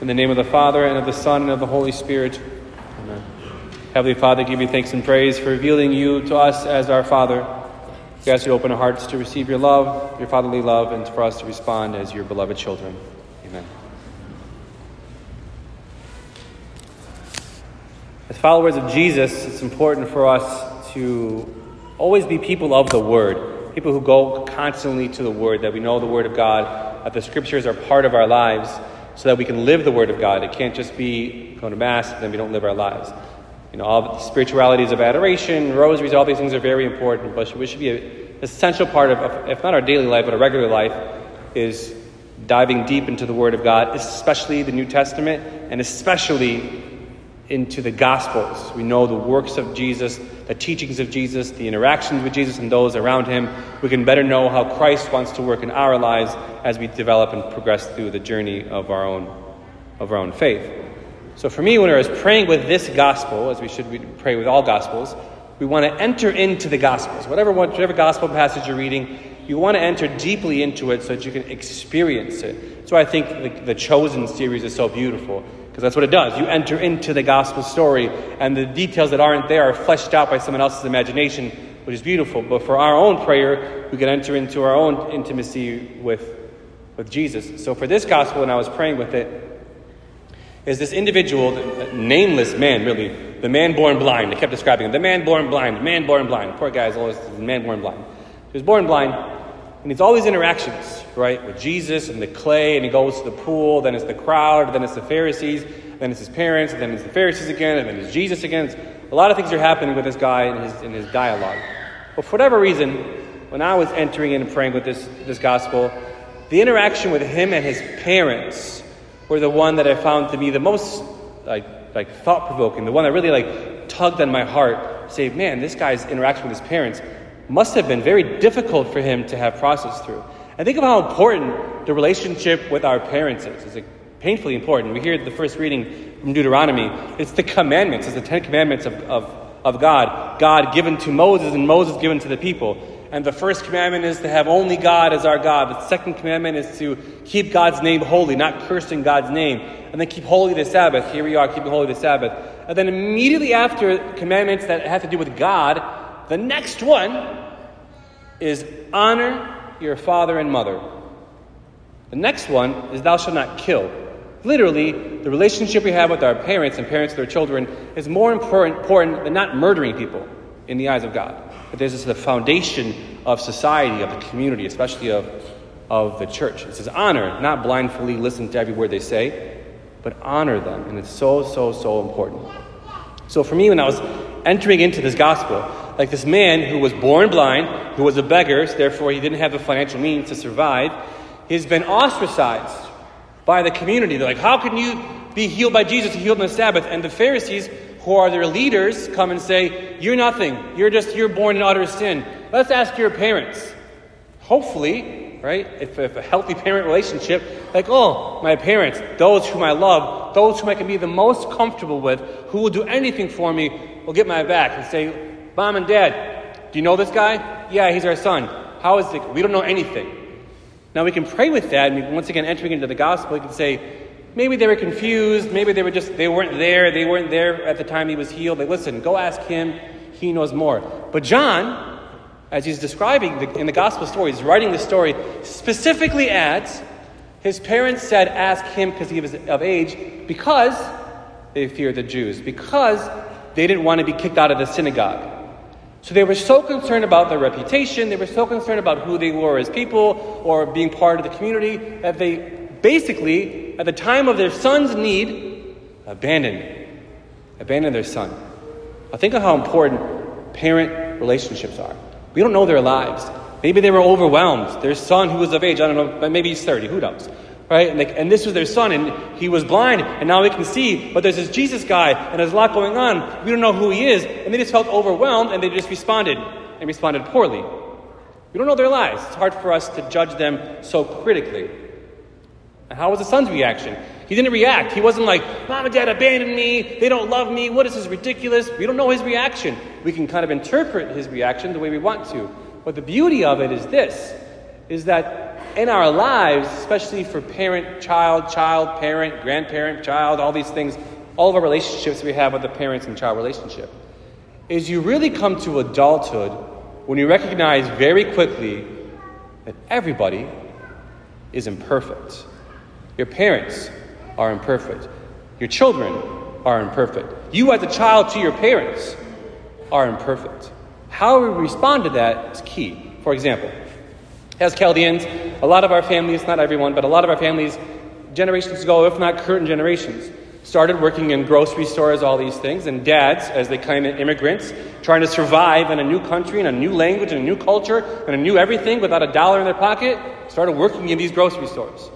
In the name of the Father, and of the Son, and of the Holy Spirit. Amen. Heavenly Father, give you thanks and praise for revealing you to us as our Father. We ask you to open our hearts to receive your love, your fatherly love, and for us to respond as your beloved children. Amen. As followers of Jesus, it's important for us to always be people of the Word, people who go constantly to the Word, that we know the Word of God, that the Scriptures are part of our lives, so that we can live the Word of God. It can't just be going to Mass and then we don't live our lives. You know, all the spiritualities of adoration, rosaries, all these things are very important, but we should be an essential part of, if not our daily life, but our regular life, is diving deep into the Word of God, especially the New Testament, and especially into the Gospels. We know the works of Jesus, the teachings of Jesus, the interactions with Jesus and those around him. We can better know how Christ wants to work in our lives as we develop and progress through the journey of our own, of our own faith. So for me, when I was praying with this gospel, as we should pray with all gospels, we want to enter into the gospels. Whatever, whatever gospel passage you're reading, you want to enter deeply into it so that you can experience it. Why I think the, the Chosen series is so beautiful because that's what it does. You enter into the gospel story, and the details that aren't there are fleshed out by someone else's imagination, which is beautiful. But for our own prayer, we can enter into our own intimacy with, with Jesus. So for this gospel, when I was praying with it, is this individual, nameless man, really, the man born blind. They kept describing him the man born blind, man born blind. Poor guy is always the man born blind. He was born blind, and it's all these interactions, right, with Jesus and the clay, and he goes to the pool, then it's the crowd, then it's the Pharisees, then it's his parents, then it's the Pharisees again, and then it's Jesus again. It's, a lot of things are happening with this guy in his, in his dialogue. But for whatever reason, when I was entering in and praying with this, this gospel, the interaction with him and his parents were the one that I found to be the most like, like thought provoking, the one that really like tugged on my heart. Say, man, this guy's interaction with his parents must have been very difficult for him to have processed through. And think of how important the relationship with our parents is. It's like painfully important. We hear the first reading from Deuteronomy. It's the commandments, it's the Ten Commandments of, of, of God. God given to Moses and Moses given to the people. And the first commandment is to have only God as our God. The second commandment is to keep God's name holy, not cursing God's name. And then keep holy the Sabbath. Here we are, keeping holy the Sabbath. And then immediately after commandments that have to do with God, the next one is honor your father and mother. The next one is thou shalt not kill. Literally, the relationship we have with our parents and parents of their children is more important, important than not murdering people in the eyes of God. But this is the foundation of society, of the community, especially of, of the church. It says honor, not blindly listen to every word they say, but honor them. And it's so, so, so important. So for me, when I was entering into this gospel, like this man who was born blind, who was a beggar, so therefore he didn't have the financial means to survive, he's been ostracized by the community. They're like, How can you be healed by Jesus, healed on the Sabbath? And the Pharisees, who are their leaders, come and say, You're nothing. You're just, you're born in utter sin. Let's ask your parents. Hopefully, right? If, if a healthy parent relationship, like, oh, my parents, those whom I love, those whom I can be the most comfortable with, who will do anything for me, will get my back and say, Mom and Dad, do you know this guy? Yeah, he's our son. How is it? We don't know anything. Now we can pray with that, and once again, entering into the gospel, we can say, maybe they were confused, maybe they were just, they weren't there, they weren't there at the time he was healed. But listen, go ask him, he knows more. But John, as he's describing the, in the gospel story, he's writing the story, specifically adds, his parents said, ask him because he was of age, because they feared the Jews, because they didn't want to be kicked out of the synagogue. So they were so concerned about their reputation, they were so concerned about who they were as people or being part of the community that they basically, at the time of their son's need, abandoned. Abandoned their son. Now think of how important parent relationships are. We don't know their lives. Maybe they were overwhelmed. Their son, who was of age, I don't know, but maybe he's 30, who knows? Right? And, and, this was their son, and he was blind, and now he can see. But there's this Jesus guy, and there's a lot going on. We don't know who he is, and they just felt overwhelmed, and they just responded, and responded poorly. We don't know their lives. It's hard for us to judge them so critically. And how was the son's reaction? He didn't react. He wasn't like, Mom and Dad abandoned me. They don't love me. What is this ridiculous? We don't know his reaction. We can kind of interpret his reaction the way we want to. But the beauty of it is this is that in our lives, especially for parent, child, child, parent, grandparent, child, all these things, all of our relationships we have with the parents and child relationship, is you really come to adulthood when you recognize very quickly that everybody is imperfect. Your parents are imperfect. Your children are imperfect. You, as a child to your parents, are imperfect. How we respond to that is key. For example, as Chaldeans, a lot of our families, not everyone, but a lot of our families, generations ago, if not current generations, started working in grocery stores, all these things, and dads, as they claim it, immigrants, trying to survive in a new country, in a new language, in a new culture, and a new everything without a dollar in their pocket, started working in these grocery stores.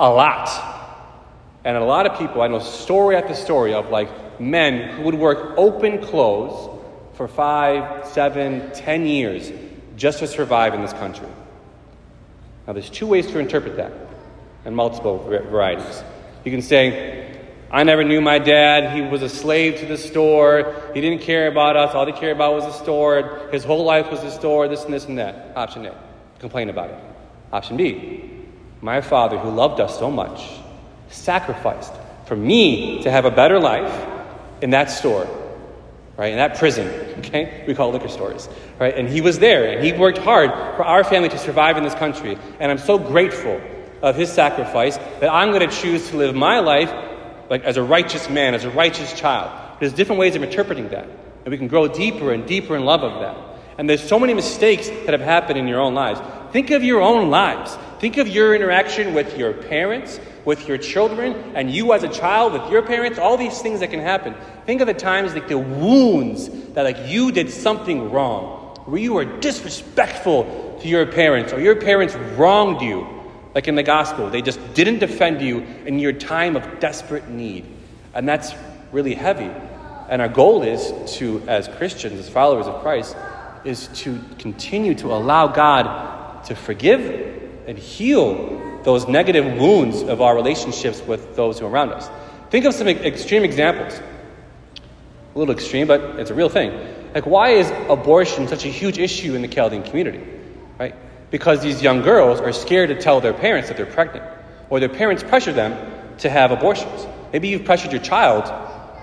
A lot. And a lot of people, I know story after story of like men who would work open clothes for five, seven, ten years just to survive in this country. Now, there's two ways to interpret that, and multiple varieties. You can say, I never knew my dad. He was a slave to the store. He didn't care about us. All he cared about was the store. His whole life was the store, this and this and that. Option A. Complain about it. Option B. My father, who loved us so much, sacrificed for me to have a better life in that store, right? In that prison, okay? We call liquor stores, right? And he was there and he worked hard for our family to survive in this country. And I'm so grateful of his sacrifice that I'm going to choose to live my life like as a righteous man, as a righteous child. There's different ways of interpreting that. And we can grow deeper and deeper in love of that. And there's so many mistakes that have happened in your own lives. Think of your own lives. Think of your interaction with your parents, with your children, and you as a child with your parents, all these things that can happen. Think of the times like the wounds that like you did something wrong, where you were disrespectful to your parents, or your parents wronged you, like in the gospel, they just didn't defend you in your time of desperate need. And that's really heavy. And our goal is to, as Christians, as followers of Christ, is to continue to allow God to forgive and heal those negative wounds of our relationships with those who are around us. Think of some extreme examples. A little extreme, but it's a real thing. Like, why is abortion such a huge issue in the Chaldean community? Right? because these young girls are scared to tell their parents that they're pregnant, or their parents pressure them to have abortions. Maybe you've pressured your child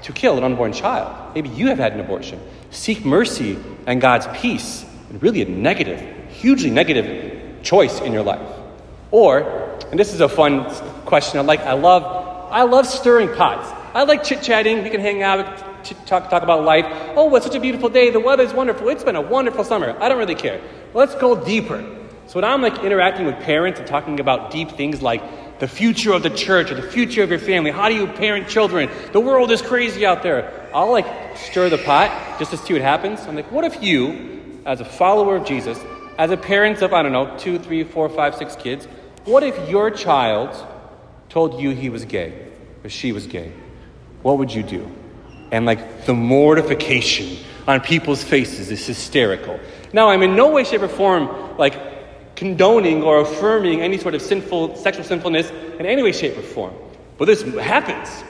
to kill an unborn child. Maybe you have had an abortion. Seek mercy and God's peace, and really a negative, hugely negative choice in your life. Or, and this is a fun question. I like. I love. I love stirring pots. I like chit chatting. We can hang out, talk, talk about life. Oh, it's such a beautiful day. The weather's wonderful. It's been a wonderful summer. I don't really care. Let's go deeper. So when I'm like interacting with parents and talking about deep things like the future of the church or the future of your family, how do you parent children? The world is crazy out there. I'll like stir the pot just to see what happens. I'm like, what if you, as a follower of Jesus, as a parent of, I don't know, two, three, four, five, six kids, what if your child told you he was gay or she was gay? What would you do? And like the mortification on people's faces is hysterical. Now, I'm in no way, shape, or form like condoning or affirming any sort of sinful, sexual sinfulness in any way, shape, or form. But this happens.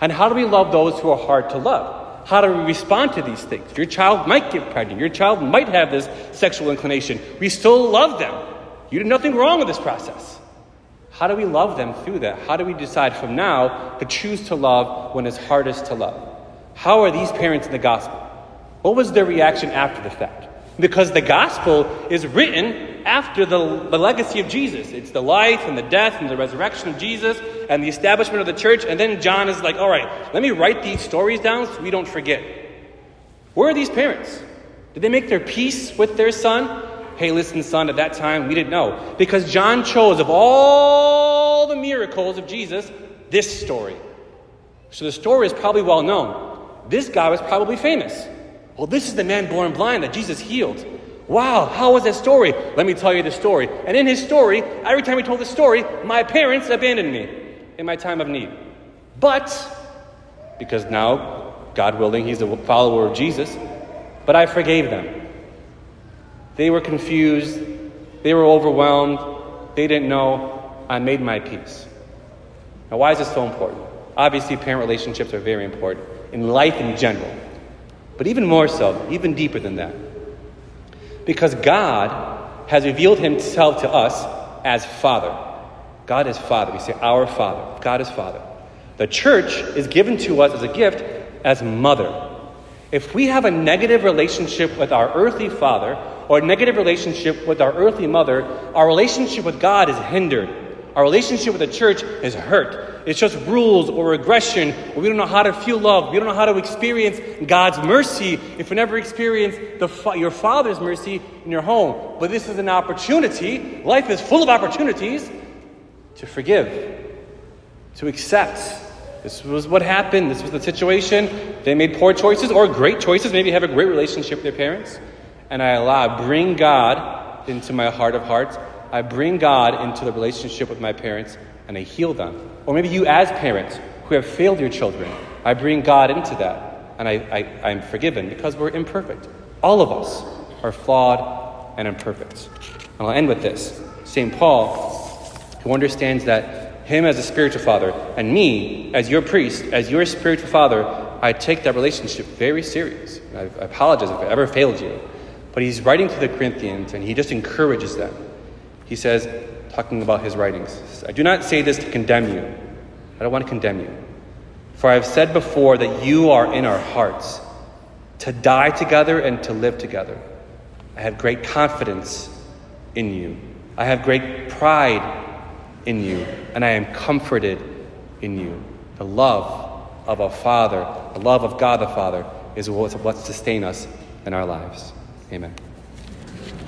And how do we love those who are hard to love? How we respond to these things? Your child might get pregnant. Your child might have this sexual inclination. We still love them. You did nothing wrong with this process. How do we love them through that? How do we decide from now to choose to love when it's hardest to love? How are these parents in the gospel? What was their reaction after the fact? Because the gospel is written after the, the legacy of Jesus. It's the life and the death and the resurrection of Jesus and the establishment of the church. And then John is like, all right, let me write these stories down so we don't forget. Where are these parents? Did they make their peace with their son? Hey, listen, son, at that time, we didn't know. Because John chose, of all the miracles of Jesus, this story. So the story is probably well known. This guy was probably famous. Well, this is the man born blind that Jesus healed. Wow, how was that story? Let me tell you the story. And in his story, every time he told the story, my parents abandoned me in my time of need. But, because now, God willing, he's a follower of Jesus, but I forgave them. They were confused, they were overwhelmed, they didn't know. I made my peace. Now, why is this so important? Obviously, parent relationships are very important in life in general. But even more so, even deeper than that. Because God has revealed himself to us as Father. God is Father. We say, Our Father. God is Father. The church is given to us as a gift as Mother. If we have a negative relationship with our earthly father or a negative relationship with our earthly mother, our relationship with God is hindered. Our relationship with the church is hurt. It's just rules or regression. Or we don't know how to feel love. We don't know how to experience God's mercy if we never experience the, your Father's mercy in your home. But this is an opportunity. Life is full of opportunities to forgive, to accept. This was what happened. This was the situation. They made poor choices or great choices. Maybe have a great relationship with their parents. And I allow, bring God into my heart of hearts. I bring God into the relationship with my parents and I heal them. Or maybe you, as parents who have failed your children, I bring God into that and I, I, I'm forgiven because we're imperfect. All of us are flawed and imperfect. And I'll end with this St. Paul, who understands that him as a spiritual father and me as your priest, as your spiritual father, I take that relationship very serious. I, apologize if I ever failed you. But he's writing to the Corinthians and he just encourages them. He says, talking about his writings, I do not say this to condemn you. I don't want to condemn you. For I have said before that you are in our hearts, to die together and to live together. I have great confidence in you. I have great pride in you, and I am comforted in you. The love of our Father, the love of God the Father, is what sustains us in our lives. Amen.